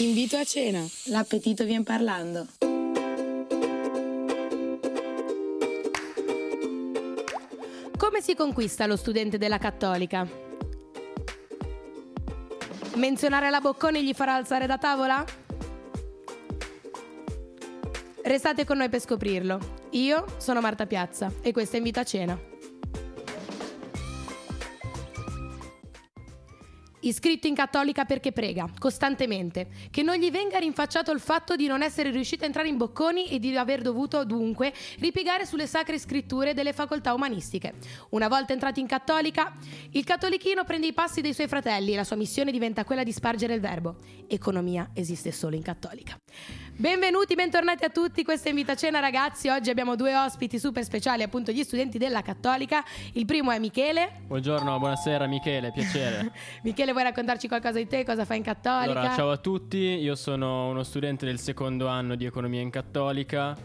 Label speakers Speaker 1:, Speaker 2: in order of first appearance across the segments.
Speaker 1: Invito a cena, l'appetito vien parlando.
Speaker 2: Come si conquista lo studente della Cattolica? Menzionare la Bocconi gli farà alzare da tavola? Restate con noi per scoprirlo. Io sono Marta Piazza e questo è Invito a cena. Iscritto in cattolica perché prega, costantemente, che non gli venga rinfacciato il fatto di non essere riuscito a entrare in bocconi e di aver dovuto dunque ripiegare sulle sacre scritture delle facoltà umanistiche. Una volta entrato in cattolica, il cattolichino prende i passi dei suoi fratelli e la sua missione diventa quella di spargere il verbo. Economia esiste solo in cattolica. Benvenuti, bentornati a tutti, questa è Invita Cena ragazzi, oggi abbiamo due ospiti super speciali, appunto gli studenti della Cattolica, il primo è Michele.
Speaker 3: Buongiorno, buonasera Michele, piacere.
Speaker 2: Michele vuoi raccontarci qualcosa di te, cosa fai in Cattolica?
Speaker 3: Allora, ciao a tutti, io sono uno studente del secondo anno di economia in Cattolica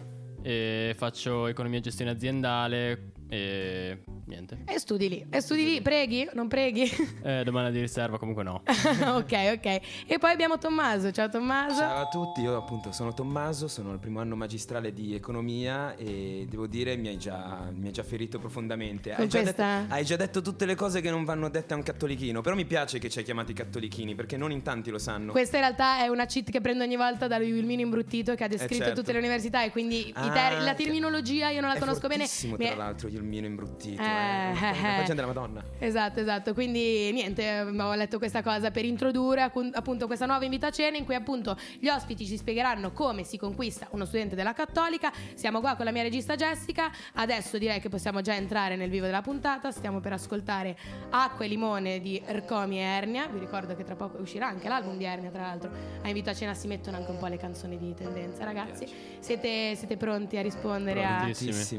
Speaker 3: e faccio economia e gestione aziendale e niente.
Speaker 2: E studi lì, e studi lì, preghi? Non preghi?
Speaker 3: Eh, domanda di riserva, comunque no.
Speaker 2: ok, ok. E poi abbiamo Tommaso, ciao Tommaso.
Speaker 4: Ciao a tutti, io appunto sono Tommaso, sono al primo anno magistrale di economia e devo dire mi hai già, mi hai già ferito profondamente.
Speaker 2: Con
Speaker 4: Hai già,
Speaker 2: questa-
Speaker 4: detto, hai già detto tutte le cose che non vanno dette a un cattolichino, però mi piace che ci hai chiamati cattolichini perché non in tanti lo sanno.
Speaker 2: Questa in realtà è una cheat che prendo ogni volta da Wilmino Imbruttito che ha descritto
Speaker 4: certo.
Speaker 2: tutte le università e quindi i
Speaker 4: Ah,
Speaker 2: ter- la
Speaker 4: che-
Speaker 2: terminologia io non la conosco bene.
Speaker 4: tra
Speaker 2: è-
Speaker 4: l'altro, io il mio imbruttito.
Speaker 2: Eh,
Speaker 4: Eh,
Speaker 2: eh, eh.
Speaker 4: della Madonna.
Speaker 2: Esatto, esatto. Quindi niente, avevo letto questa cosa per introdurre appunto questa nuova invita a cena in cui appunto gli ospiti ci spiegheranno come si conquista uno studente della Cattolica. Siamo qua con la mia regista Jessica. Adesso direi che possiamo già entrare nel vivo della puntata. Stiamo per ascoltare Acqua e limone di Ercomi e Ernia. Vi ricordo che tra poco uscirà anche l'album di Ernia, tra l'altro. A invito a cena si mettono anche un po' le canzoni di tendenza, ragazzi. Siete, siete pronti a rispondere a.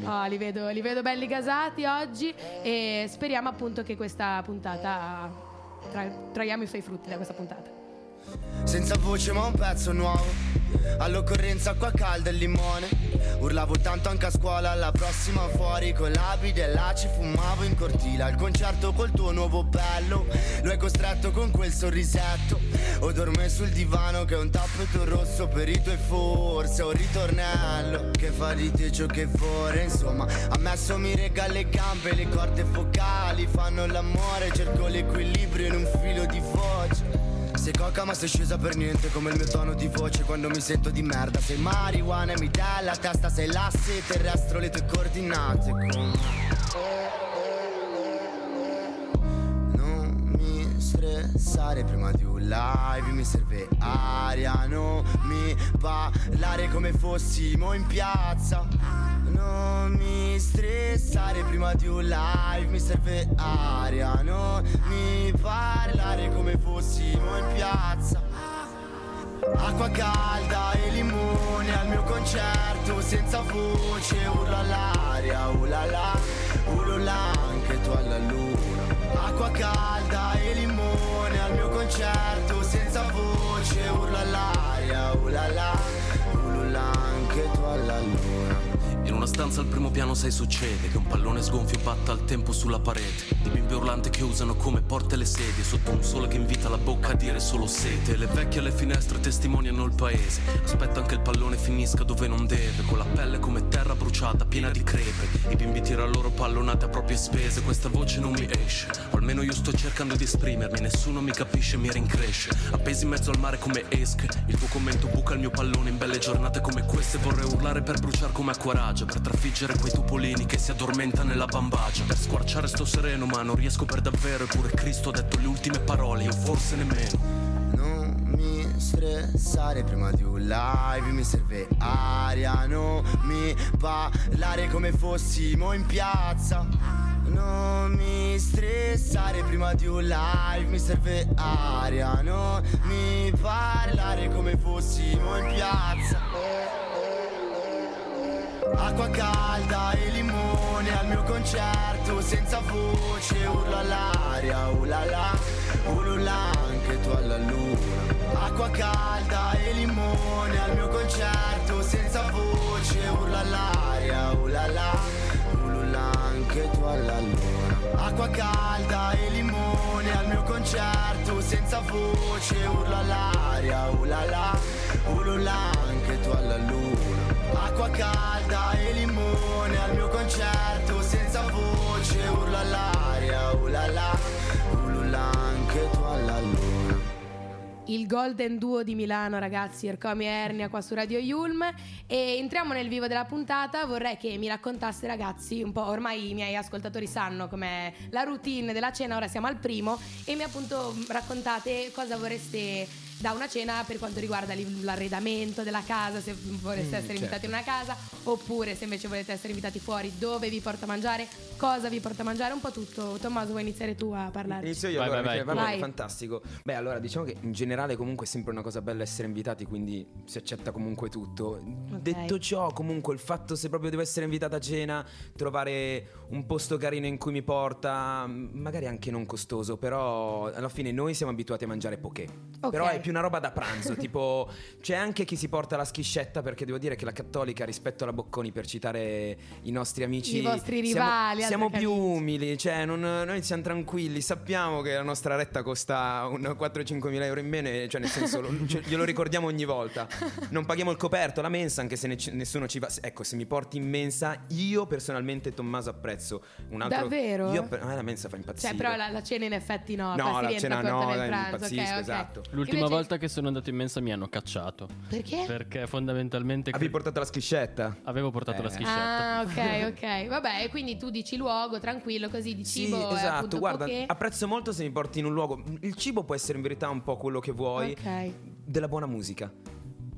Speaker 2: Oh, li vedo, li vedo belli gasati oggi e speriamo appunto che questa puntata tra- traiamo i suoi frutti da questa puntata.
Speaker 5: Senza voce ma un pezzo nuovo. All'occorrenza acqua calda e limone. Urlavo tanto anche a scuola Alla prossima fuori con l'abide e là ci fumavo in cortile. Al concerto col tuo nuovo bello Lo hai costretto con quel sorrisetto. O dorme sul divano che è un tappeto rosso Per i tuoi forse un ritornello Che fa di te ciò che vuole. Insomma ammesso mi rega le gambe Le corde focali fanno l'amore. Cerco l'equilibrio in un filo di voce sei coca ma sei scesa per niente come il mio tono di voce quando mi sento di merda. Sei marijuana e mi dai la testa, sei l'asse terrestro le tue coordinate come stressare prima di un live Mi serve aria, non mi parlare come fossimo in piazza Non mi stressare prima di un live Mi serve aria, non mi parlare come fossimo in piazza Acqua calda e limone al mio concerto senza voce urlo all'aria, ulala, ulula anche tu alla luna. Acqua calda e limone al mio concerto senza voce urlo all'aria, ulala, ulula anche tu alla luna.
Speaker 6: Una stanza al primo piano sai succede che un pallone sgonfio batta al tempo sulla parete. Di bimbe urlante che usano come porte le sedie Sotto un sole che invita la bocca a dire solo sete. Le vecchie alle finestre testimoniano il paese. Aspettan che il pallone finisca dove non deve Con la pelle come terra bruciata piena di crepe. I bimbi tirano loro pallonate a proprie spese Questa voce non mi esce. O almeno io sto cercando di esprimermi Nessuno mi capisce, mi rincresce. Appesi in mezzo al mare come esche Il tuo commento buca il mio pallone in belle giornate come queste. Vorrei urlare per bruciare come acquaragia Per trafiggere quei topolini che si addormenta nella bambagia. Per squarciare sto sereno ma non riesco per davvero Eppure Cristo ha detto le ultime parole, io forse nemmeno.
Speaker 5: Non mi stressare prima di un live Mi serve aria, non mi parlare come fossimo in piazza. Non mi stressare prima di un live Mi serve aria, non mi parlare come fossimo in piazza Acqua calda e limone al mio concerto senza voce urlo all'aria, ulala, ulula anche tu alla luna. Acqua calda e limone al mio concerto senza voce urlo all'aria, ulala, ulula anche tu alla luna. Acqua calda e limone al mio concerto senza voce urlo all'aria, ulala, ulula anche tu alla luna. Acqua calda e limone al mio concerto senza voce urlo all'aria, ulala, ulula anche tu alla luna.
Speaker 2: il Golden Duo di Milano, ragazzi, Ercomi e Ernia qua su Radio Yulm. E entriamo nel vivo della puntata. Vorrei che mi raccontasse, ragazzi, un po'. Ormai i miei ascoltatori sanno com'è la routine della cena. Ora siamo al primo. E mi appunto raccontate cosa vorreste da una cena per quanto riguarda l'arredamento della casa, se vorreste
Speaker 4: Mm,
Speaker 2: essere
Speaker 4: certo.
Speaker 2: invitati in una casa, oppure se invece volete essere invitati fuori, dove vi porta a mangiare, cosa vi porta a mangiare, un po' tutto. Tommaso, vuoi iniziare tu a parlare?
Speaker 4: Inizio io
Speaker 3: Vai,
Speaker 4: allora,
Speaker 3: vai, vai.
Speaker 2: Vai.
Speaker 4: fantastico. Beh, allora diciamo che in generale comunque è sempre una cosa bella essere invitati, quindi si accetta comunque tutto. Detto ciò, comunque il fatto se proprio devo essere invitata a cena, trovare un posto carino in cui mi porta, magari anche non costoso, però alla fine noi siamo abituati a mangiare poké.
Speaker 2: Ok.
Speaker 4: Però è più una roba da pranzo, tipo c'è anche chi si porta la schiscetta perché devo dire che la cattolica rispetto alla Bocconi per citare i nostri amici
Speaker 2: I vostri
Speaker 4: siamo-
Speaker 2: rivali,
Speaker 4: siamo,
Speaker 2: altri
Speaker 4: più umili, cioè non- noi siamo tranquilli, sappiamo che la nostra retta costa un 4-5 mila euro in meno, cioè nel senso lo- ce- glielo ricordiamo ogni volta. Non paghiamo il coperto, la mensa, anche se ne- nessuno ci va. Ecco, se mi porti in mensa, io personalmente Tommaso apprezzo. Un altro,
Speaker 2: Davvero?
Speaker 4: Io, per- ah, la mensa fa impazzire.
Speaker 2: Cioè, però la, la cena in effetti no,
Speaker 4: No, la cena no, dai,
Speaker 2: pranzo.
Speaker 4: impazzisco,
Speaker 2: ok, ok.
Speaker 4: esatto.
Speaker 3: L'ultima
Speaker 2: Invece-
Speaker 3: volta che sono andato in mensa mi hanno cacciato.
Speaker 2: Perché?
Speaker 3: Perché fondamentalmente
Speaker 4: Avevi
Speaker 3: cre-
Speaker 4: portato la schiscetta?
Speaker 3: avevo portato la
Speaker 4: Eh.
Speaker 3: schiscetta.
Speaker 2: Ah, ok, ok. Vabbè, quindi tu dici luogo, tranquillo, così di
Speaker 4: Sì,
Speaker 2: cibo. è
Speaker 4: esatto. Guarda,
Speaker 2: poké.
Speaker 4: apprezzo molto se mi porti in un luogo. Il cibo può essere in verità un po' quello che vuoi.
Speaker 2: Ok.
Speaker 4: Della buona musica.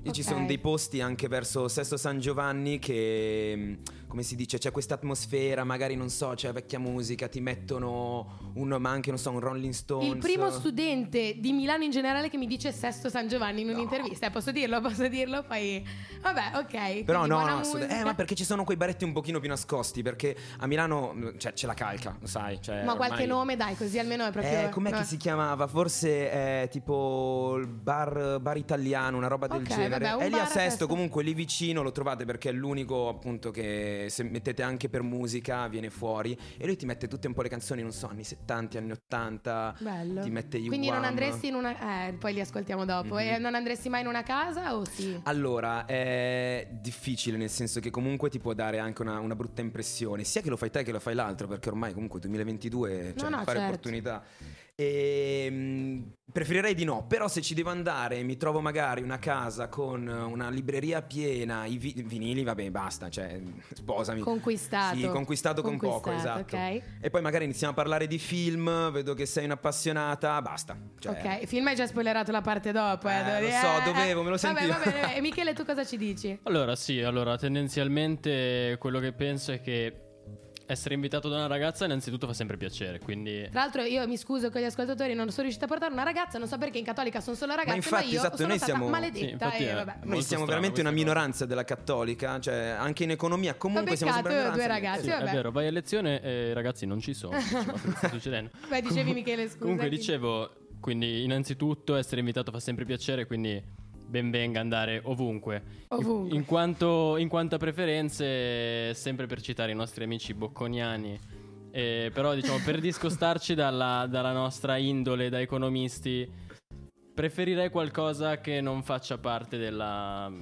Speaker 4: E ci
Speaker 2: Ok.
Speaker 4: sono dei posti anche verso Sesto San Giovanni che, mh, come si dice, c'è questa atmosfera, magari non so, c'è vecchia musica, ti mettono un, ma anche, non so, un Rolling Stones.
Speaker 2: Il primo studente di Milano in generale che mi dice Sesto San Giovanni in un'intervista. Eh, Posso dirlo? Posso dirlo? Poi. Vabbè, ok.
Speaker 4: Però no, no, assolut-
Speaker 2: musica.
Speaker 4: eh, ma perché ci sono quei baretti un pochino più nascosti? Perché a Milano mh, c'è, c'è la calca, lo sai. Cioè,
Speaker 2: Ma qualche
Speaker 4: ormai-
Speaker 2: nome, dai, così almeno è proprio.
Speaker 4: Eh, com'è
Speaker 2: no.
Speaker 4: che si chiamava? Forse è tipo il bar, bar italiano, una roba del
Speaker 2: Ok,
Speaker 4: genere.
Speaker 2: vabbè,
Speaker 4: è lì a Sesto. comunque lì vicino lo trovate perché è l'unico appunto che se mettete anche per musica viene fuori. E lui ti mette tutte un po' le canzoni, non so, anni 70, anni 80.
Speaker 2: Bello.
Speaker 4: Ti mette gli
Speaker 2: Quindi non andresti in una. Eh, poi li ascoltiamo dopo.
Speaker 4: Mhm.
Speaker 2: E non andresti mai in una casa o sì?
Speaker 4: Allora, è difficile nel senso che comunque ti può dare anche una, una brutta impressione, sia che lo fai te che lo fai l'altro, perché ormai comunque 2022
Speaker 2: No,
Speaker 4: cioè
Speaker 2: no,
Speaker 4: fare
Speaker 2: certo.
Speaker 4: opportunità. E, mh, preferirei di no, però se ci devo andare mi trovo magari una casa con una libreria piena, i vi- vinili, vabbè, basta, cioè sposami.
Speaker 2: Conquistato.
Speaker 4: Sì, conquistato con poco,
Speaker 2: Conquistato,
Speaker 4: esatto. E poi magari iniziamo a parlare di film, vedo che sei un'appassionata, basta. Cioè,
Speaker 2: ok, il film hai già spoilerato la parte dopo. Eh,
Speaker 4: Eh, lo so, dovevo, me lo
Speaker 2: Vabbè,
Speaker 4: sentivo.
Speaker 2: va bene. E Michele, tu cosa ci dici?
Speaker 3: Allora, sì, allora tendenzialmente quello che penso è che essere invitato da una ragazza innanzitutto fa sempre piacere, quindi
Speaker 2: Tra l'altro, io mi scuso con gli ascoltatori, non sono riuscita a portare una ragazza. Non so perché in Cattolica sono solo ragazze, ma,
Speaker 4: infatti,
Speaker 2: io
Speaker 4: esatto,
Speaker 2: sono
Speaker 4: noi
Speaker 2: stata
Speaker 4: siamo-
Speaker 2: maledetta.
Speaker 3: Sì,
Speaker 2: e vabbè.
Speaker 4: Noi siamo veramente una
Speaker 3: cosa.
Speaker 4: minoranza della cattolica, cioè anche in economia comunque siamo sempre
Speaker 2: due ragazzi,
Speaker 3: Sì,
Speaker 2: vabbè.
Speaker 3: è vero, vai a lezione e i ragazzi non ci sono, dici, ma cosa sta succedendo?
Speaker 2: Beh, dicevi Michele, scusa.
Speaker 3: Comunque dicevo, quindi innanzitutto essere invitato fa sempre piacere, quindi ben venga andare ovunque.
Speaker 2: Ovunque.
Speaker 3: In, quanto, in quanto a preferenze, sempre per citare i nostri amici bocconiani, eh, però diciamo per discostarci dalla, dalla nostra indole da economisti, preferirei qualcosa che non faccia parte della-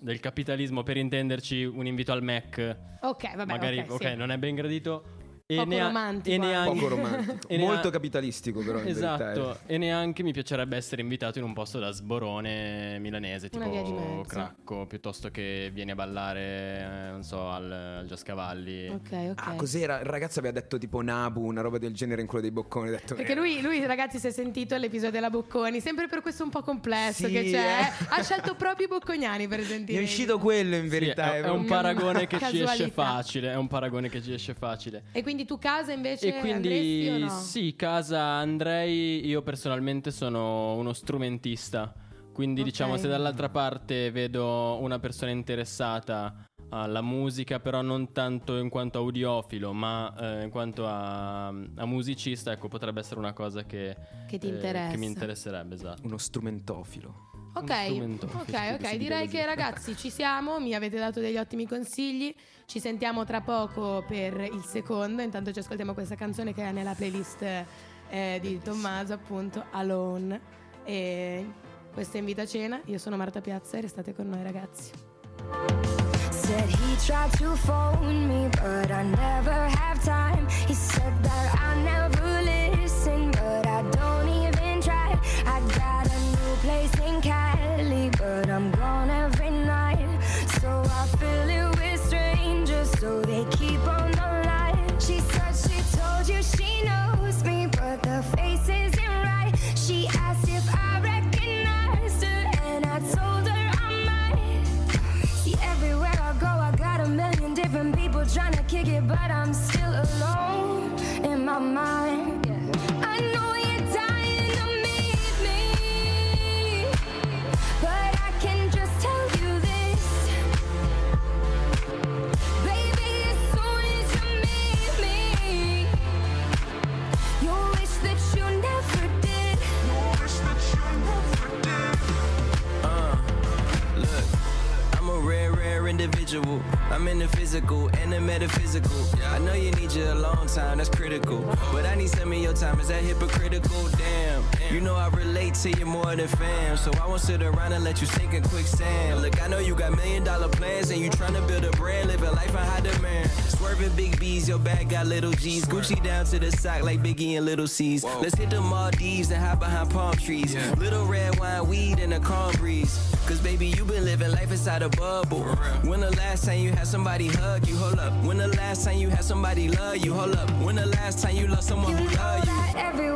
Speaker 3: del capitalismo, per intenderci un invito al Mac.
Speaker 2: Ok, vabbè.
Speaker 3: Magari,
Speaker 2: ok,
Speaker 3: ok,
Speaker 2: sì.
Speaker 3: non è ben gradito. E
Speaker 2: Poco
Speaker 3: nea-
Speaker 2: romantico,
Speaker 3: e
Speaker 2: eh.
Speaker 3: neanche,
Speaker 4: Poco romantico,
Speaker 3: e nea-
Speaker 4: molto capitalistico però in
Speaker 3: Esatto,
Speaker 4: verità. eh.
Speaker 3: e neanche mi piacerebbe essere invitato in un posto da sborone milanese,
Speaker 2: Una
Speaker 3: tipo. Cracco, piuttosto che vieni a ballare, eh, non so, al, al Giascavalli.
Speaker 2: Ok, ok.
Speaker 4: Ah, cos'era? Il ragazzo aveva detto tipo Nabu, una roba del genere in quello dei bocconi. detto,
Speaker 2: Perché
Speaker 4: eh,
Speaker 2: lui, lui, ragazzi, si è sentito l'episodio della Bocconi, sempre per questo un po' complesso
Speaker 4: Sì,
Speaker 2: che c'è.
Speaker 4: eh.
Speaker 2: Ha scelto proprio i bocconiani per sentire.
Speaker 4: è uscito quello in
Speaker 3: Sì,
Speaker 4: verità.
Speaker 3: è,
Speaker 4: eh,
Speaker 3: è un paragone che ci esce facile, è un paragone che ci esce facile.
Speaker 2: E quindi tu casa invece
Speaker 3: E
Speaker 2: andresti o
Speaker 3: quindi
Speaker 2: no?
Speaker 3: sì, casa andrei, io personalmente sono uno strumentista, quindi
Speaker 2: Ok.
Speaker 3: diciamo se dall'altra parte vedo una persona interessata alla musica, però non tanto in quanto audiofilo, ma eh, in quanto a, a musicista, ecco, potrebbe essere una cosa che,
Speaker 2: Che ti
Speaker 3: eh,
Speaker 2: interessa.
Speaker 3: che mi interesserebbe, esatto.
Speaker 4: Uno strumentofilo.
Speaker 2: Ok, ok, ok. Direi che ragazzi ci siamo, mi avete dato degli ottimi consigli. Ci sentiamo tra poco per il secondo. Intanto ci ascoltiamo questa canzone che è nella playlist eh, di Tommaso, appunto, Alone. E questo è Invito a cena. Io sono Marta Piazza e restate con noi, ragazzi.
Speaker 7: Said he tried to phone me, but I never have time. He
Speaker 8: hypocritical? Damn, you know I relate to you more than fam. So I won't sit around and let you sink in quicksand. Look, I know you got million dollar plans and you tryna build a brand, living life on high demand. Swerving big B's, your bag got little G's. Gucci down to the sock like Biggie and Little C's. Let's hit the Maldives and hide behind palm trees. Little red wine, weed, and a calm breeze. Cause baby, you been living life inside a bubble. When the last time you had somebody hug you? Hold up. When the last time you had somebody love you? Hold up. When the last time you loved someone
Speaker 7: You
Speaker 8: who
Speaker 7: know
Speaker 8: love you?
Speaker 7: that everywhere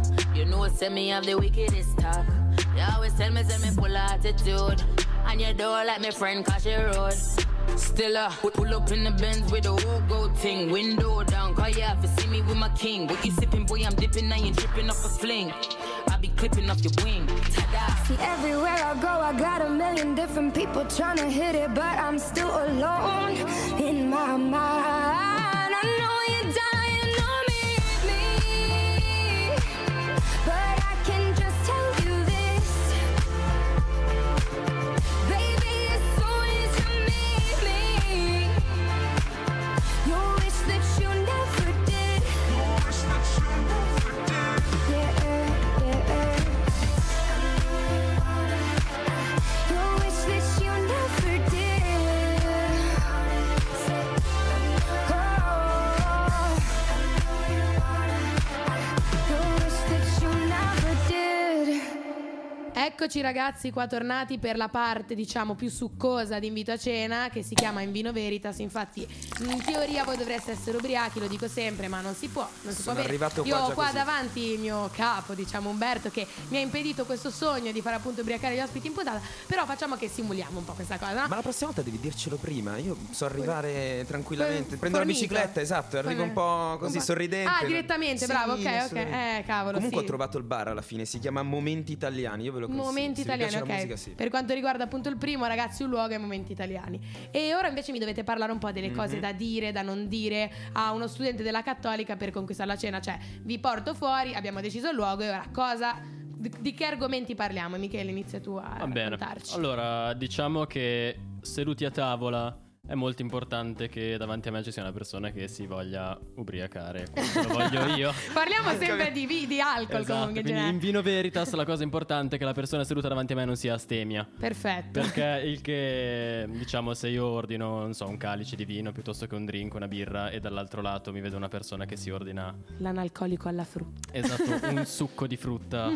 Speaker 7: You
Speaker 9: know, send me have the wickedest talk. You always tell me, say me full attitude. And you don't like me friend, cause she road. Still uh, pull- up in the Benz with the whole gold thing. Window down, cause you have to see me with my king. What you sipping, boy, I'm dipping, and you tripping off a fling. I be clipping off your wing. Ta-da.
Speaker 7: See, everywhere I go, I got a million different people trying to hit it, but I'm still alone in my mind.
Speaker 2: Eccoci ragazzi qua tornati per la parte diciamo più succosa di invito a cena che si chiama In Vino Veritas infatti in teoria voi dovreste essere ubriachi lo dico sempre ma non si può non si
Speaker 4: Sono
Speaker 2: può avere
Speaker 4: arrivato
Speaker 2: io
Speaker 4: qua
Speaker 2: ho qua
Speaker 4: così.
Speaker 2: davanti il mio capo diciamo Umberto che mi ha impedito questo sogno di fare appunto ubriacare gli ospiti in puntata però facciamo che simuliamo un po' questa cosa no?
Speaker 4: Ma la prossima volta devi dircelo prima. Io so arrivare tranquillamente. Prendo la
Speaker 2: Fornito.
Speaker 4: bicicletta, esatto, arrivo un po' così
Speaker 2: Un po'.
Speaker 4: sorridente.
Speaker 2: Ah, direttamente, bravo, ok, ok. Eh, cavolo,
Speaker 4: Comunque
Speaker 2: sì.
Speaker 4: ho trovato il bar alla fine, si chiama Momenti Italiani. Io ve lo consiglio.
Speaker 2: Momenti
Speaker 4: vi
Speaker 2: italiani, ok.
Speaker 4: musica, sì.
Speaker 2: Per quanto riguarda appunto il primo, ragazzi, un luogo e momenti italiani. E ora invece mi dovete parlare un po' delle cose
Speaker 4: Mhm.
Speaker 2: da dire, da non dire a uno studente della Cattolica per conquistare la cena. Cioè, vi porto fuori, abbiamo deciso il luogo e ora cosa. Di, di che argomenti parliamo? Michele, inizia tu a
Speaker 3: Va bene.
Speaker 2: raccontarci.
Speaker 3: Allora, diciamo che seduti a tavola è molto importante che davanti a me ci sia una persona che si voglia ubriacare. lo voglio io.
Speaker 2: Parliamo sempre di, vi- di alcol
Speaker 3: Esatto,
Speaker 2: comunque. in
Speaker 3: quindi
Speaker 2: generale.
Speaker 3: in vino veritas la cosa importante è che la persona seduta davanti a me non sia astemia.
Speaker 2: Perfetto.
Speaker 3: Perché il che, diciamo, se io ordino, non so, un calice di vino piuttosto che un drink, una birra, e dall'altro lato mi vedo una persona che si ordina,
Speaker 2: L'analcolico alla frutta.
Speaker 3: esatto, un succo di frutta,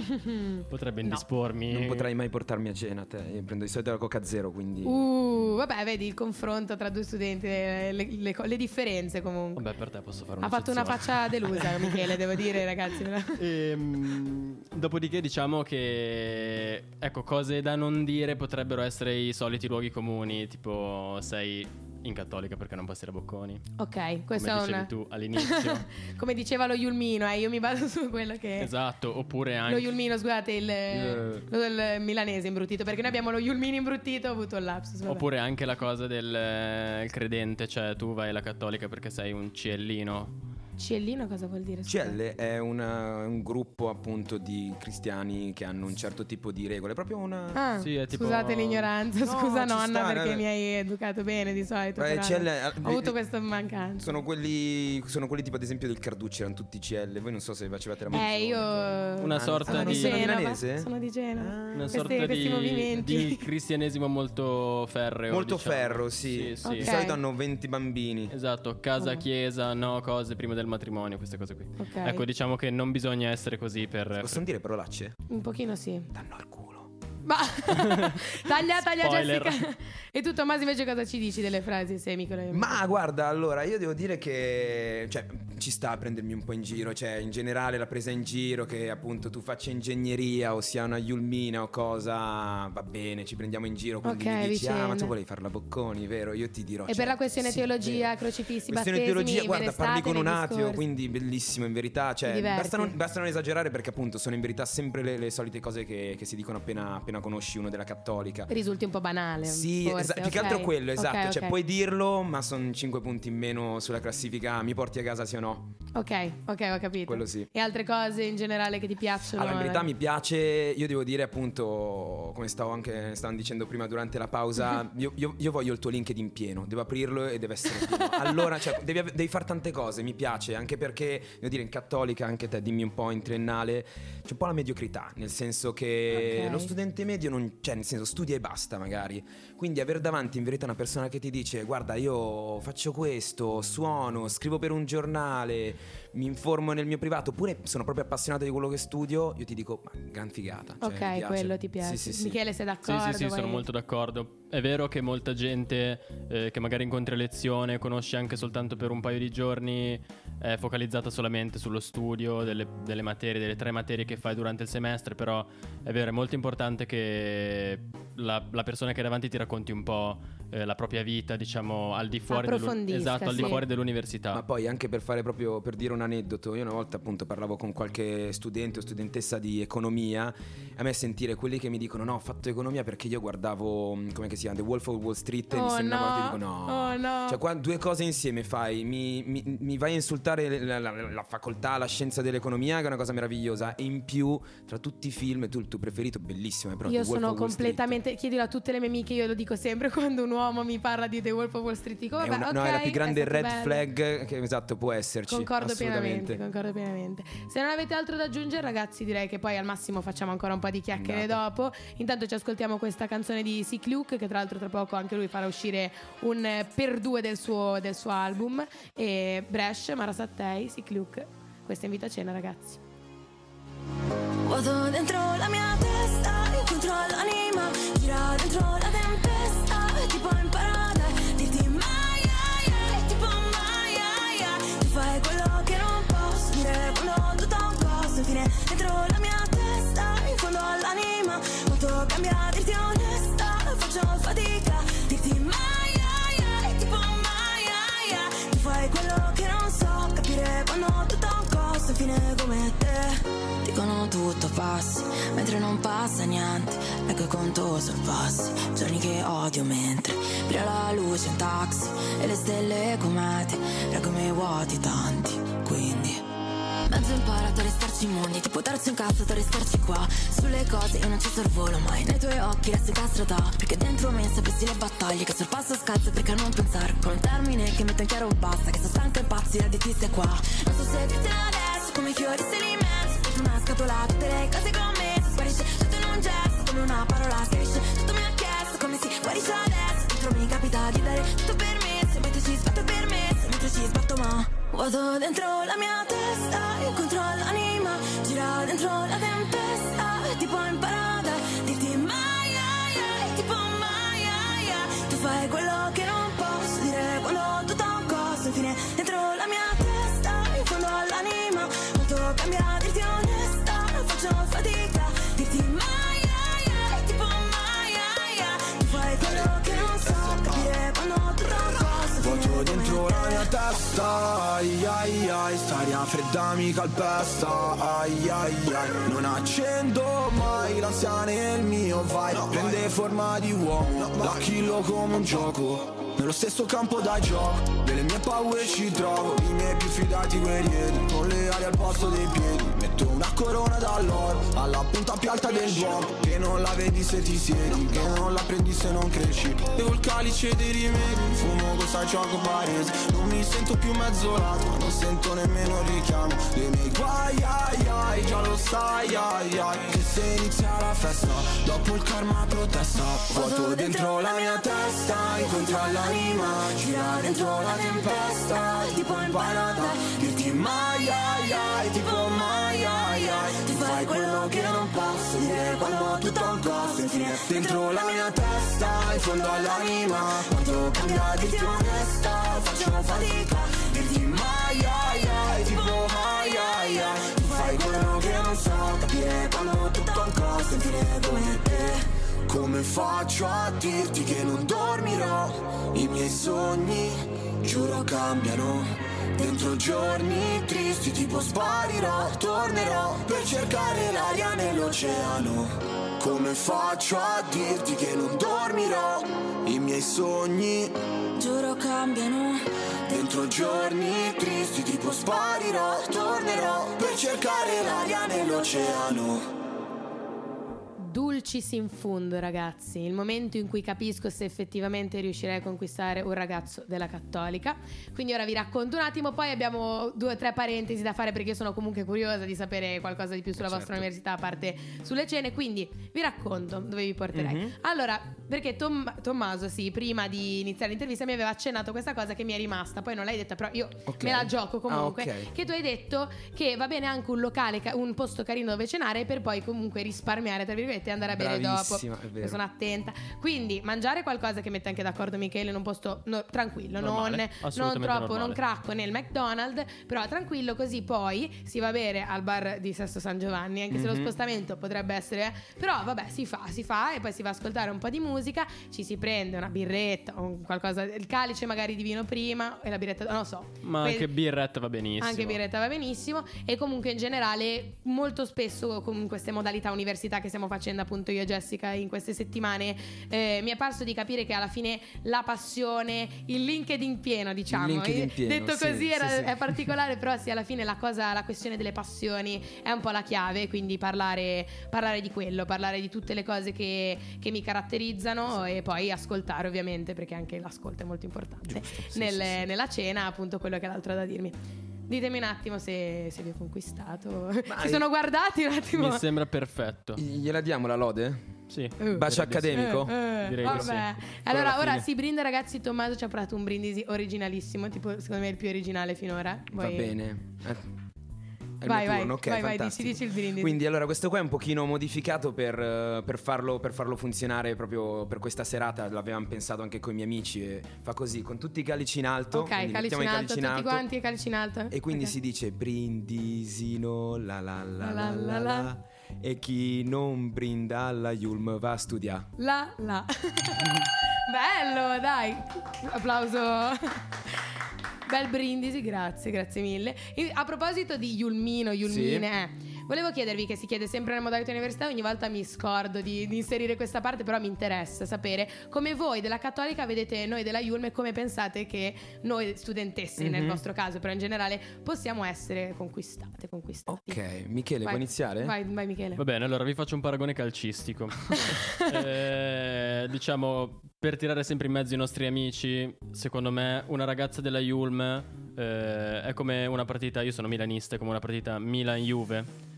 Speaker 3: potrebbe indispormi.
Speaker 4: Non potrai mai portarmi a cena, te. Io prendo di solito la Coca Zero, quindi.
Speaker 2: Uh, vabbè, vedi il confronto tra tra due studenti le, le- le le differenze comunque.
Speaker 3: Vabbè, per te posso fare
Speaker 2: Ha fatto una faccia delusa, Michele, devo dire, ragazzi.
Speaker 3: Ehm, dopodiché diciamo che ecco cose da non dire potrebbero essere i soliti luoghi comuni, tipo sei in cattolica perché non passi da Bocconi.
Speaker 2: Ok, questo
Speaker 3: come
Speaker 2: è
Speaker 3: dicevi
Speaker 2: un...
Speaker 3: tu all'inizio.
Speaker 2: Come diceva lo Yulmino, eh, io mi vado su quello che...
Speaker 3: esatto, oppure
Speaker 2: Lo
Speaker 3: anche
Speaker 2: Yulmino, scusate, il,
Speaker 3: Eh.
Speaker 2: lo- il milanese imbruttito, perché noi abbiamo lo Yulmino imbruttito, ho avuto il lapsus. vabbè.
Speaker 3: Oppure anche la cosa del eh, il credente, cioè tu vai alla cattolica perché sei un ciellino.
Speaker 2: Ciellino cosa vuol dire?
Speaker 4: CL è una- un gruppo appunto di cristiani che hanno un certo tipo di regole, proprio una...
Speaker 2: Ah,
Speaker 3: Sì, è tipo-
Speaker 2: scusate l'ignoranza,
Speaker 4: No,
Speaker 2: scusa
Speaker 4: ci
Speaker 2: nonna
Speaker 4: sta,
Speaker 2: perché
Speaker 4: no,
Speaker 2: mi hai educato bene di solito.
Speaker 4: Beh,
Speaker 2: però
Speaker 4: CL
Speaker 2: ho avuto questa mancanza.
Speaker 4: Sono quelli, sono quelli tipo ad esempio del Carducci, erano tutti CL. Voi non so se facevate la
Speaker 2: Eh, io...
Speaker 3: Una
Speaker 4: Ah,
Speaker 3: sorta
Speaker 2: sono
Speaker 3: di-
Speaker 2: di Genova.
Speaker 4: milanese?
Speaker 2: Sono di Genova.
Speaker 3: Una
Speaker 2: Questi-
Speaker 3: sorta
Speaker 2: questi
Speaker 3: di,
Speaker 2: movimenti.
Speaker 3: di cristianesimo molto ferreo.
Speaker 4: Molto
Speaker 3: diciamo.
Speaker 4: ferro, sì.
Speaker 3: Sì, sì.
Speaker 2: Ok.
Speaker 4: Di solito hanno 20 bambini.
Speaker 3: Esatto, casa,
Speaker 2: Oh.
Speaker 3: chiesa, no, cose prima del matrimonio, queste cose qui.
Speaker 2: Ok.
Speaker 3: Ecco, diciamo che non bisogna essere così per...
Speaker 4: Possono dire parolacce?
Speaker 2: Un pochino sì.
Speaker 4: Danno al culo.
Speaker 2: Ma taglia, taglia
Speaker 3: Spoiler.
Speaker 2: Jessica. E tu Tommaso invece cosa ci dici delle frasi semicole?
Speaker 4: Ma guarda, allora io devo dire che cioè, ci sta a prendermi un po' in giro, cioè in generale la presa in giro che appunto tu faccia ingegneria o sia una Yulmina o cosa, va bene, ci prendiamo in giro, quindi
Speaker 2: Ok,
Speaker 4: mi dici ah ma tu volevi farla Bocconi, vero? Io ti dirò.
Speaker 2: E
Speaker 4: cioè,
Speaker 2: per la questione
Speaker 4: sì,
Speaker 2: teologia,
Speaker 4: vero.
Speaker 2: crocifissi,
Speaker 4: Questione
Speaker 2: battesimi,
Speaker 4: teologia, guarda, parli con un ateo, quindi bellissimo in verità. Cioè, basta non, basta non esagerare perché appunto sono in verità sempre le, le solite cose che, che si dicono appena, appena conosci uno della cattolica.
Speaker 2: Risulti un po' banale.
Speaker 4: Sì,
Speaker 2: forse,
Speaker 4: esa- più che altro quello, esatto.
Speaker 2: Ok,
Speaker 4: Cioè,
Speaker 2: ok.
Speaker 4: puoi dirlo, ma sono 5 punti in meno sulla classifica. Mi porti a casa, sì o no?
Speaker 2: Ok, ok, ho capito.
Speaker 4: Quello sì.
Speaker 2: E altre cose in generale che ti piacciono?
Speaker 4: Allora, in verità mi piace, io devo dire appunto, come stavo anche stavano dicendo prima durante la pausa, io, io- io voglio il tuo LinkedIn pieno, devo aprirlo e deve essere pieno. Allora, cioè, devi, devi fare tante cose, mi piace, anche perché, devo dire, in cattolica, anche te, dimmi un po', in triennale, c'è un po' la mediocrità, nel senso che
Speaker 2: Ok.
Speaker 4: lo studente medio non, cioè, nel senso, studia e basta magari. Quindi avere davanti in verità una persona che ti dice, guarda, io faccio questo, suono, scrivo per un giornale, mi informo nel mio privato, oppure sono proprio appassionato di quello che studio, io ti dico, ma gran figata. cioè,
Speaker 2: Ok,
Speaker 4: piace.
Speaker 2: quello ti piace.
Speaker 4: Sì, sì, sì.
Speaker 2: Michele, sei
Speaker 3: Sì,
Speaker 2: d'accordo?
Speaker 3: sì, sì, sono
Speaker 2: Vuoi-
Speaker 3: molto d'accordo. È vero che molta gente eh, che magari incontri a lezione, conosci anche soltanto per un paio di giorni, è focalizzata solamente sullo studio delle, delle materie, delle tre materie che fai durante il semestre, però è vero, è molto importante che la, la persona che hai davanti ti racconti un po' eh, la propria vita, diciamo, al di fuori, esatto, al di
Speaker 2: sì.
Speaker 3: fuori dell'università.
Speaker 4: Ma poi anche per fare proprio per dire un aneddoto, io una volta appunto parlavo con qualche studente o studentessa di economia, a me sentire quelli che mi dicono no, ho fatto economia perché io guardavo come si chiama The Wolf of Wall Street e mi
Speaker 2: Oh,
Speaker 4: sembra
Speaker 2: no.
Speaker 4: dico no.
Speaker 2: Oh, no.
Speaker 4: Cioè qua due cose insieme fai, mi, mi- mi vai a insultare la, la- la facoltà, la scienza dell'economia che è una cosa meravigliosa e in più tra tutti i film tu il tuo preferito bellissimo è però
Speaker 2: Io
Speaker 4: The Wolf
Speaker 2: sono
Speaker 4: of Wall Street.
Speaker 2: completamente. Chiedilo a tutte le mie amiche, io lo dico sempre quando un uomo mi parla di The Wolf of Wall Street. Dico,
Speaker 4: È
Speaker 2: vabbè,
Speaker 4: una-
Speaker 2: ok,
Speaker 4: no, è la più grande red
Speaker 2: bello.
Speaker 4: flag che esatto può esserci.
Speaker 2: Concordo
Speaker 4: assolutamente.
Speaker 2: pienamente, concordo pienamente. Se non avete altro da aggiungere, ragazzi, direi che poi al massimo facciamo ancora un po' di chiacchiere
Speaker 4: Andata.
Speaker 2: dopo. Intanto ci ascoltiamo questa canzone di Sick Luke, che tra l'altro tra poco anche lui farà uscire un per due del suo, del suo album. E Bresh, Marasattei, Sick Luke. Questa invita a cena, ragazzi.
Speaker 10: Vuoto dentro la mia testa, io controllo l'anima, gira dentro la tempesta, tipo in quanto cambia dirti onesta, faccio fatica, dirti mai, ai, ai, tipo mai, ai, ai. tu fai quello che non so, capire quando tutto ha un costo, infine come te. Dicono tutto passi, mentre non passa niente. Ecco il conto sorpassi, giorni che odio mentre brilla la luce in taxi e le stelle comete, reggono i vuoti tanti. Mezzo imparato a restarci immundi, tipo terzo incazzato a restarci qua. Sulle cose io non ci sorvolo mai, nei tuoi occhi resto incastrata. Perché dentro me sapessi le battaglie che sorpasso scalzo perché non pensare con un termine che metto in chiaro basta. Che sto stanca e impazzire di ti stai qua. Non so se dirtelo adesso, come i fiori sei lì in mezzo. Dentro una scatola, tutte le cose che ho. Sparisce tutto in un gesto, come una parola schiarisce. Tutto mi ha chiesto come si guarisce adesso. Dentro mi capita di dare tutto per me. Se mentre ci sbatto per me, se mentre ci sbatto ma. Vuoto dentro la mia testa, io controllo l'anima, gira dentro la tempesta, tipo in parada, dirti mai, ai, ai, tipo mai, ai, ai. tu fai quello che non posso
Speaker 11: ai ai ai Staria fredda mi calpesta. Ai ai ai Non accendo mai l'ansia nel mio vibe Prende forma di uomo, la killo come un gioco. Nello stesso campo da gioco Delle mie paure ci trovo. I miei più fidati guerrieri Con le ali al posto dei piedi Metto una corona d'alloro Alla punta più alta del duomo Che non la vedi se ti siedi Che non la prendi se non cresci. Bevo il calice dei rimedi Fumo cosa gioco barese Non mi sento più mezzo lato non sento nemmeno il richiamo. Dei miei guai ai ai Già lo sai ai ai. Che se inizia la festa Dopo il karma protesta. Vuoto dentro la mia testa Incontra l'anima Gira dentro la tempesta. Tipo imparata Dirti mai ai ai Tipo che non posso dire Quando tutto un costo Infine dentro la mia testa In fondo all'anima Quanto cambia dirti onesta Faccio fatica Dirti mai ai ai Tipo mai ai ai Ti fai quello che non so Capire quando tutto un costo Infine come te come faccio a dirti che non dormirò? I miei sogni, giuro, cambiano. Dentro giorni tristi tipo sparirò, tornerò per cercare l'aria nell'oceano. Come faccio a dirti che non dormirò? I miei sogni,
Speaker 7: Giuro cambiano
Speaker 11: dentro giorni tristi tipo sparirò, tornerò per cercare l'aria nell'oceano.
Speaker 2: Dulcis in fundo, ragazzi. Il momento in cui capisco se effettivamente riuscirei a conquistare un ragazzo della cattolica. Quindi ora vi racconto un attimo, poi abbiamo due o tre parentesi da fare perché io sono comunque curiosa di sapere qualcosa di più sulla
Speaker 4: Certo.
Speaker 2: vostra università, a parte sulle cene. Quindi vi racconto dove vi porterei.
Speaker 4: Mhm.
Speaker 2: Allora, perché Tom- Tommaso, sì, prima di iniziare l'intervista mi aveva accennato questa cosa che mi è rimasta. Poi non l'hai detta, però io
Speaker 4: Ok.
Speaker 2: me la gioco comunque.
Speaker 4: Ah, ok.
Speaker 2: Che tu hai detto che va bene anche un locale, ca- un posto carino dove cenare per poi comunque risparmiare, tra virgolette, e andare a bere dopo.
Speaker 4: Bravissima, è vero.
Speaker 2: Sono attenta. Quindi mangiare qualcosa che mette anche d'accordo Michele in un posto no- tranquillo,
Speaker 3: Normale,
Speaker 2: non, non troppo,
Speaker 3: normale.
Speaker 2: non cracco nel McDonald's, però tranquillo così poi si va a bere al bar di Sesto San Giovanni, anche se lo
Speaker 4: Mhm.
Speaker 2: spostamento potrebbe essere... Però vabbè, si fa, si fa e poi si va a ascoltare un po' di musica, ci si prende una birretta o qualcosa, il calice magari di vino prima e la birretta, non lo so.
Speaker 3: Ma
Speaker 2: Que-
Speaker 3: anche birretta va benissimo.
Speaker 2: anche birretta va benissimo e comunque in generale molto spesso con queste modalità università che stiamo facendo appunto io e Jessica in queste settimane eh, mi è parso di capire che alla fine la passione, il LinkedIn pieno diciamo,
Speaker 4: LinkedIn
Speaker 2: Eh,
Speaker 4: pieno,
Speaker 2: detto
Speaker 4: sì,
Speaker 2: così
Speaker 4: sì,
Speaker 2: era-
Speaker 4: sì.
Speaker 2: è particolare però sì alla fine la cosa, la questione delle passioni è un po' la chiave quindi parlare, parlare di quello, parlare di tutte le cose che, che mi caratterizzano e poi ascoltare ovviamente perché anche l'ascolto è molto importante
Speaker 4: sì,
Speaker 2: nel- nella cena appunto quello che è l'altro da dirmi Ditemi un attimo se, se vi ho conquistato. Ci sono guardati un attimo.
Speaker 3: Mi sembra perfetto.
Speaker 4: Gliela diamo la lode?
Speaker 3: Sì.
Speaker 2: Eh.
Speaker 4: Bacio
Speaker 3: direi di sì.
Speaker 4: accademico?
Speaker 2: Eh, eh,
Speaker 3: Direi di
Speaker 2: vabbè.
Speaker 3: sì.
Speaker 2: Allora, ora si brinda, ragazzi. Tommaso ci ha portato un brindisi originalissimo. Tipo, secondo me, il più originale finora.
Speaker 4: Va
Speaker 2: Vuoi-
Speaker 4: bene. Eh, È il
Speaker 2: Vai,
Speaker 4: mio
Speaker 2: vai,
Speaker 4: turno, ok,
Speaker 2: vai, vai, dici, dici il brindisi.
Speaker 4: Quindi allora questo qua è un pochino modificato per, eh, per farlo, per farlo funzionare proprio per questa serata, l'avevamo pensato anche con i miei amici fa così, con tutti i calici in alto.
Speaker 2: Ok, calici in
Speaker 4: i
Speaker 2: alto,
Speaker 4: calici in
Speaker 2: tutti
Speaker 4: alto,
Speaker 2: quanti, calici in alto.
Speaker 4: E quindi
Speaker 2: Ok.
Speaker 4: si dice brindisino la la La la
Speaker 2: la, la.
Speaker 4: la. E chi non brinda alla Yulm va a studiare.
Speaker 2: La, la. Bello, dai. Applauso. Bel brindisi, grazie, grazie mille. A proposito di Yulmino, Yulmine, eh, volevo chiedervi che si chiede sempre nella modalità università, ogni volta mi scordo di, di inserire questa parte, però mi interessa sapere come voi della Cattolica vedete noi della Yulm e come pensate che noi studentesse, nel
Speaker 4: Mhm.
Speaker 2: vostro caso, però in generale, possiamo essere conquistate, conquistati.
Speaker 4: Ok, Michele,
Speaker 2: Vai.
Speaker 4: vuoi iniziare?
Speaker 2: Vai, vai Michele.
Speaker 3: Va bene, allora vi faccio un paragone calcistico. Eh, diciamo, per tirare sempre in mezzo i nostri amici, secondo me una ragazza della Yulm eh, è come una partita, io sono milanista, è come una partita Milan-Juve.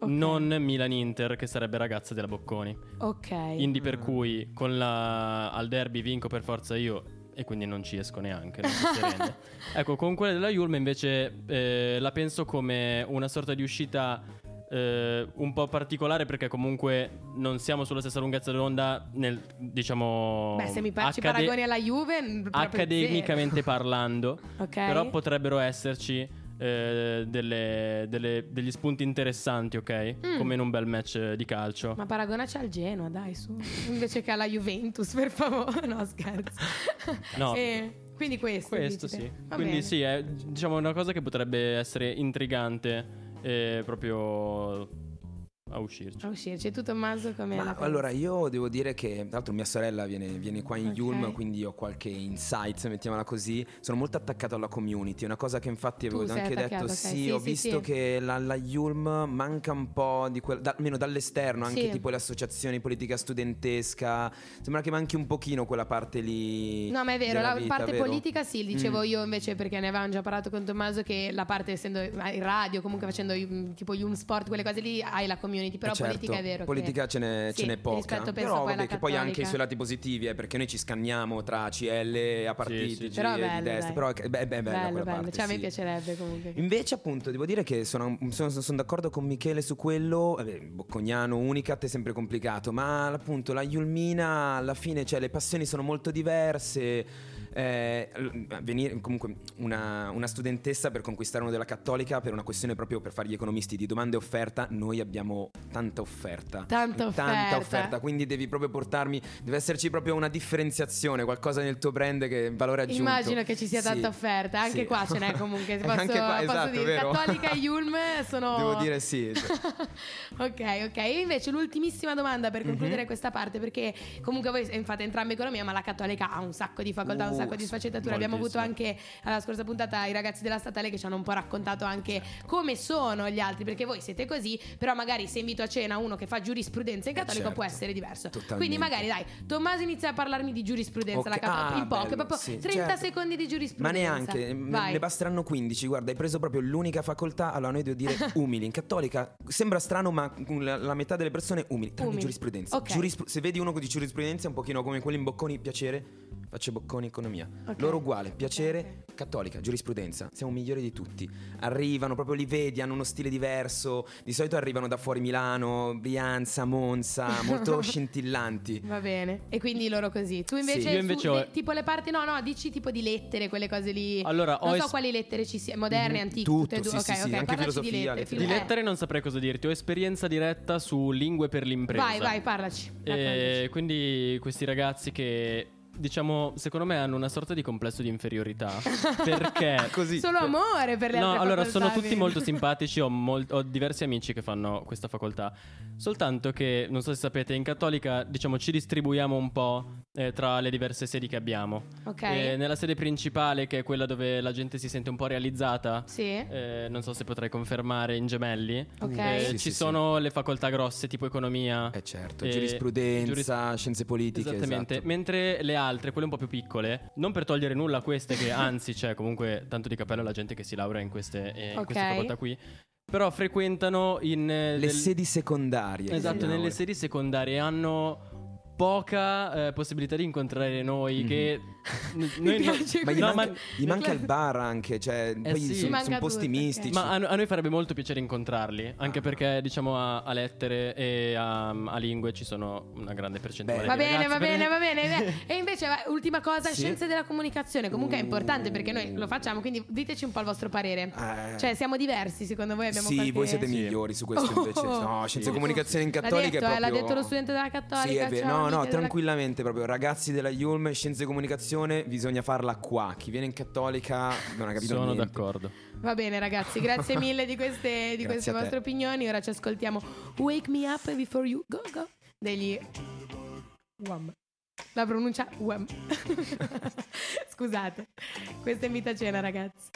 Speaker 2: Ok.
Speaker 3: Non Milan-Inter, che sarebbe ragazza della Bocconi.
Speaker 2: Ok.
Speaker 3: Quindi per cui con la, al derby vinco per forza io e quindi non ci esco neanche. ecco, con quella della Yulm invece eh, la penso come una sorta di uscita eh, un po' particolare perché comunque non siamo sulla stessa lunghezza d'onda nel, diciamo...
Speaker 2: Beh, se mi par-
Speaker 3: accade-
Speaker 2: paragoni alla Juve, proprio
Speaker 3: accademicamente parlando,
Speaker 2: zero. Ok.
Speaker 3: però potrebbero esserci eh, delle- delle- degli spunti interessanti, ok?
Speaker 2: Mm.
Speaker 3: Come in un bel match di calcio.
Speaker 2: Ma paragonaci al Genoa, dai, su. Invece che alla Juventus, per favore. No, scherzo.
Speaker 3: No.
Speaker 2: Eh, Quindi questo.
Speaker 3: Questo
Speaker 2: dicete.
Speaker 3: sì.
Speaker 2: Va
Speaker 3: Quindi
Speaker 2: bene.
Speaker 3: sì, è diciamo una cosa che potrebbe essere intrigante eh, proprio a uscirci.
Speaker 2: A uscirci. Tu Tommaso come
Speaker 4: Ma allora io devo dire che tra l'altro mia sorella viene, viene qua in
Speaker 2: Ok.
Speaker 4: Yulm quindi ho qualche insight mettiamola così sono molto attaccato alla community una cosa che infatti avevo
Speaker 2: Tu
Speaker 4: anche detto
Speaker 2: attaccato, ok.
Speaker 4: sì,
Speaker 2: Sì,
Speaker 4: ho
Speaker 2: sì,
Speaker 4: visto
Speaker 2: sì.
Speaker 4: che la, la Yulm manca un po' di quel da- almeno dall'esterno anche
Speaker 2: Sì.
Speaker 4: tipo le associazioni politica studentesca sembra che manchi un pochino quella parte lì
Speaker 2: No, ma è vero, la
Speaker 4: vita,
Speaker 2: parte
Speaker 4: vero?
Speaker 2: politica sì, dicevo
Speaker 4: Mm.
Speaker 2: io invece perché ne avevamo già parlato con Tommaso che la parte essendo in radio, comunque facendo i- tipo Yum Sport, quelle cose lì, hai la community, però
Speaker 4: Eh, certo,
Speaker 2: politica è vero.
Speaker 4: Politica
Speaker 2: che...
Speaker 4: ce n'è,
Speaker 2: Sì,
Speaker 4: ce n'è poca.
Speaker 2: rispetto, penso,
Speaker 4: Però vabbè, che poi anche i suoi lati positivi, eh, perché noi ci scanniamo tra CL a partitici
Speaker 2: Però
Speaker 4: e
Speaker 2: bello,
Speaker 4: di destra.
Speaker 2: dai.
Speaker 4: Però è, beh, beh, bella
Speaker 2: bello,
Speaker 4: quella
Speaker 2: bello.
Speaker 4: parte,
Speaker 2: Cioè, a me
Speaker 4: sì.
Speaker 2: piacerebbe comunque.
Speaker 4: Invece, appunto, devo dire che sono, sono- sono d'accordo con Michele su quello. Vabbè, Boccognano, Unicat è sempre complicato, ma appunto la Yulmina alla fine, cioè le passioni sono molto diverse. Eh, venire comunque una, una studentessa per conquistare uno della cattolica per una questione proprio per fare gli economisti di domanda e offerta noi abbiamo tanta offerta
Speaker 2: Tanta offerta.
Speaker 4: offerta quindi devi proprio portarmi deve esserci proprio una differenziazione qualcosa nel tuo brand che valore aggiunto
Speaker 2: Immagino che ci sia
Speaker 4: Sì.
Speaker 2: tanta offerta, anche
Speaker 4: Sì.
Speaker 2: qua ce n'è comunque. Posso,
Speaker 4: Anche qua,
Speaker 2: posso
Speaker 4: esatto,
Speaker 2: dire,
Speaker 4: vero?
Speaker 2: Cattolica e Yulm sono.
Speaker 4: devo dire sì
Speaker 2: ok, ok. E invece l'ultimissima domanda per concludere
Speaker 4: Mhm.
Speaker 2: questa parte, perché comunque voi fate entrambe economia, ma la cattolica ha un sacco di facoltà, un
Speaker 4: Uh,
Speaker 2: sacco di sfaccettature. Abbiamo avuto anche alla scorsa puntata i ragazzi della statale che ci hanno un po' raccontato anche
Speaker 4: Certo.
Speaker 2: come sono gli altri, perché voi siete così, però magari se invito a cena uno che fa giurisprudenza in
Speaker 4: Eh,
Speaker 2: cattolico
Speaker 4: certo.
Speaker 2: può essere diverso.
Speaker 4: Totalmente.
Speaker 2: Quindi magari dai, Tommaso inizia a parlarmi di giurisprudenza
Speaker 4: Ok,
Speaker 2: la cattolica,
Speaker 4: ah,
Speaker 2: in poche,
Speaker 4: bello,
Speaker 2: proprio
Speaker 4: sì,
Speaker 2: 30
Speaker 4: certo.
Speaker 2: secondi di
Speaker 4: Ma
Speaker 2: giurisprudenza.
Speaker 4: neanche, m-
Speaker 2: Vai.
Speaker 4: ne basteranno 15. Guarda, hai preso proprio l'unica facoltà. Allora, noi devo dire umili. In cattolica sembra strano, ma la, la metà delle persone umili. Tranne
Speaker 2: Umili.
Speaker 4: giurisprudenza.
Speaker 2: Ok.
Speaker 4: Giurispru- se vedi uno di giurisprudenza, è un pochino come quelli in bocconi, piacere. Faccio bocconi economia.
Speaker 2: Ok.
Speaker 4: Loro uguale, piacere, cattolica, giurisprudenza. Siamo migliori di tutti. Arrivano, proprio li vedi, hanno uno stile diverso. Di solito arrivano da fuori Milano, Brianza, Monza, molto scintillanti.
Speaker 2: Va bene. E quindi loro così. Tu invece,
Speaker 4: Sì.
Speaker 3: Io
Speaker 2: su-
Speaker 3: invece ho-
Speaker 2: le- tipo le parti no, no, dici tipo di lettere, quelle cose lì.
Speaker 3: Allora,
Speaker 2: non so
Speaker 3: es-
Speaker 2: quali lettere ci siano, moderne,
Speaker 4: Mhm.
Speaker 2: antiche,
Speaker 4: Tutto,
Speaker 2: tutte e due.
Speaker 4: sì,
Speaker 2: ok,
Speaker 4: sì, sì,
Speaker 2: ok,
Speaker 4: anche
Speaker 2: parlaci
Speaker 4: filosofia,
Speaker 2: di lettere.
Speaker 4: lettere.
Speaker 3: Di
Speaker 2: filo- eh,
Speaker 3: lettere non saprei cosa dirti, ho esperienza diretta su lingue per l'impresa.
Speaker 2: Vai, vai, parlaci.
Speaker 3: E
Speaker 2: raccontaci.
Speaker 3: quindi questi ragazzi che diciamo, secondo me hanno una sorta di complesso di inferiorità perché
Speaker 4: Così.
Speaker 2: Solo amore per le
Speaker 3: No,
Speaker 2: altre
Speaker 3: allora
Speaker 2: facoltà,
Speaker 3: sono tutti molto simpatici, ho, mol- ho diversi amici che fanno questa facoltà. Soltanto che, non so se sapete, in Cattolica, diciamo, ci distribuiamo un po' eh, tra le diverse sedi che abbiamo.
Speaker 2: Ok.
Speaker 3: Eh, nella sede principale, che è quella dove la gente si sente un po' realizzata,
Speaker 2: Sì.
Speaker 3: eh, non so se potrai confermare in Gemelli,
Speaker 2: Ok.
Speaker 3: eh,
Speaker 4: Sì,
Speaker 3: ci
Speaker 4: sì,
Speaker 3: sono le facoltà grosse tipo economia.
Speaker 4: Eh certo,
Speaker 3: Eh,
Speaker 4: giurisprudenza,
Speaker 3: giuris-
Speaker 4: scienze politiche.
Speaker 3: Esattamente,
Speaker 4: esatto.
Speaker 3: mentre le altre, quelle un po' più piccole, non per togliere nulla a queste che anzi c'è comunque tanto di cappello alla gente che si laurea in queste, eh, in
Speaker 2: Ok.
Speaker 3: queste facoltà qui, però frequentano in... eh,
Speaker 4: Le
Speaker 3: del-
Speaker 4: sedi secondarie.
Speaker 3: Esatto, nelle sedi secondarie hanno poca eh, possibilità di incontrare noi che n- noi no-
Speaker 2: piace
Speaker 4: Ma gli,
Speaker 3: no,
Speaker 4: manca,
Speaker 3: ma-
Speaker 4: gli manca il bar anche, cioè poi
Speaker 3: sì.
Speaker 4: sono,
Speaker 2: Manca
Speaker 4: sono posti
Speaker 2: tutto,
Speaker 4: mistici.
Speaker 3: Ma a, a noi farebbe molto piacere incontrarli, anche perché diciamo a, a lettere e a, a lingue ci sono una grande percentuale.
Speaker 4: Beh.
Speaker 2: Va bene,
Speaker 3: ragazzi,
Speaker 2: va bene, va bene. E invece, ultima cosa,
Speaker 4: Sì.
Speaker 2: scienze della comunicazione. Comunque è importante perché noi lo facciamo, quindi diteci un po' il vostro parere.
Speaker 4: Eh.
Speaker 2: Cioè, siamo diversi, secondo voi? Abbiamo
Speaker 4: sì,
Speaker 2: qualche...
Speaker 4: voi siete
Speaker 3: Sì.
Speaker 4: migliori su questo invece.
Speaker 2: Oh.
Speaker 4: No, scienze e comunicazione in
Speaker 2: L'ha
Speaker 4: cattolica
Speaker 2: detto,
Speaker 4: è
Speaker 2: eh,
Speaker 4: proprio...
Speaker 2: l'ha detto lo studente della cattolica.
Speaker 4: Sì, è vero.
Speaker 2: ciao,
Speaker 4: No, no,
Speaker 2: della-
Speaker 4: tranquillamente proprio ragazzi della Yulm, scienze e comunicazione, bisogna farla qua. Chi viene in cattolica non ha capito
Speaker 3: Sono
Speaker 4: niente.
Speaker 3: d'accordo.
Speaker 2: Va bene, ragazzi, grazie mille di queste, di queste vostre opinioni. Ora ci ascoltiamo Wake Me Up Before You Go Go degli Wham. La pronuncia Wham. Scusate, questa è invita a cena, ragazzi.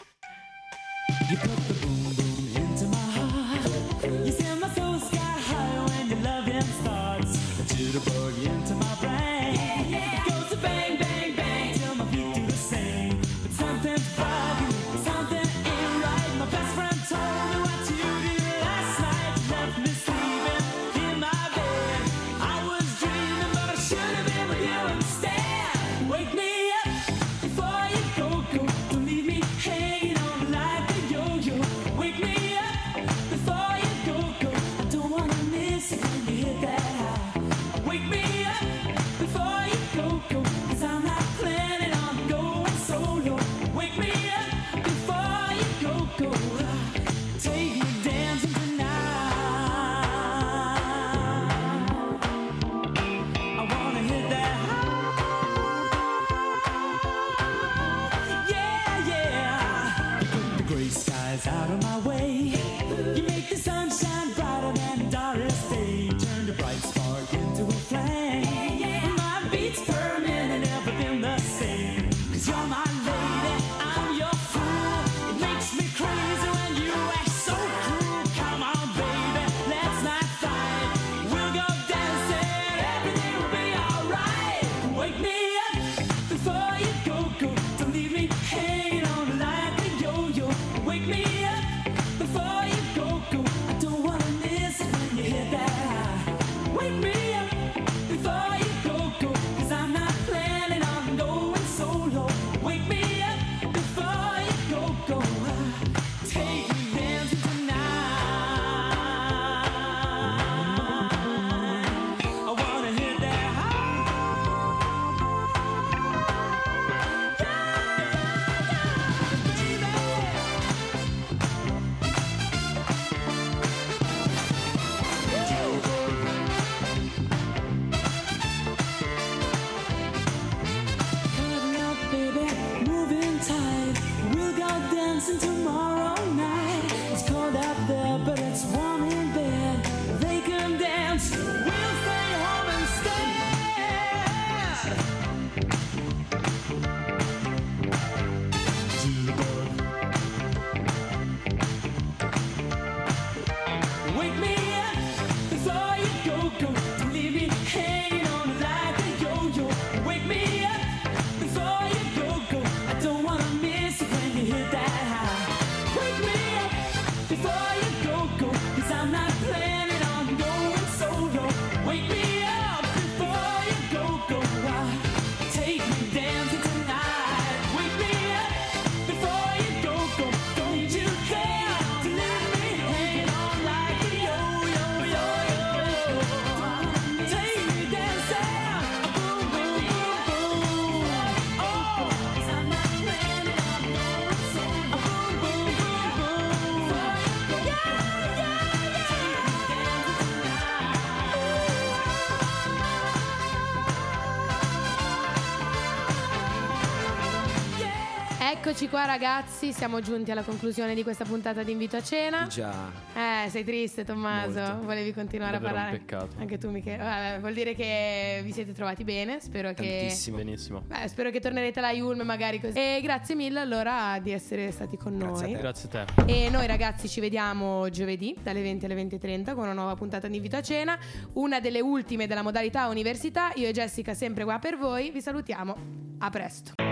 Speaker 2: Eccoci qua ragazzi, siamo giunti alla conclusione di questa puntata di Invito a Cena.
Speaker 4: Già.
Speaker 2: Eh, sei triste Tommaso,
Speaker 4: Molto.
Speaker 2: volevi continuare
Speaker 3: Davvero
Speaker 2: a
Speaker 3: un
Speaker 2: parlare.
Speaker 3: peccato.
Speaker 2: Anche tu Michele. Vabbè, vuol dire che vi siete trovati bene, spero che...
Speaker 4: Tantissimo.
Speaker 3: Benissimo.
Speaker 2: Beh, spero che tornerete alla Yulm magari così. E grazie mille allora di essere stati con
Speaker 4: Grazie a
Speaker 2: noi.
Speaker 4: te.
Speaker 3: Grazie a te.
Speaker 2: E noi ragazzi ci vediamo giovedì dalle 20 alle 20.30 con una nuova puntata di Invito a Cena, una delle ultime della modalità università. Io e Jessica sempre qua per voi, vi salutiamo, a presto.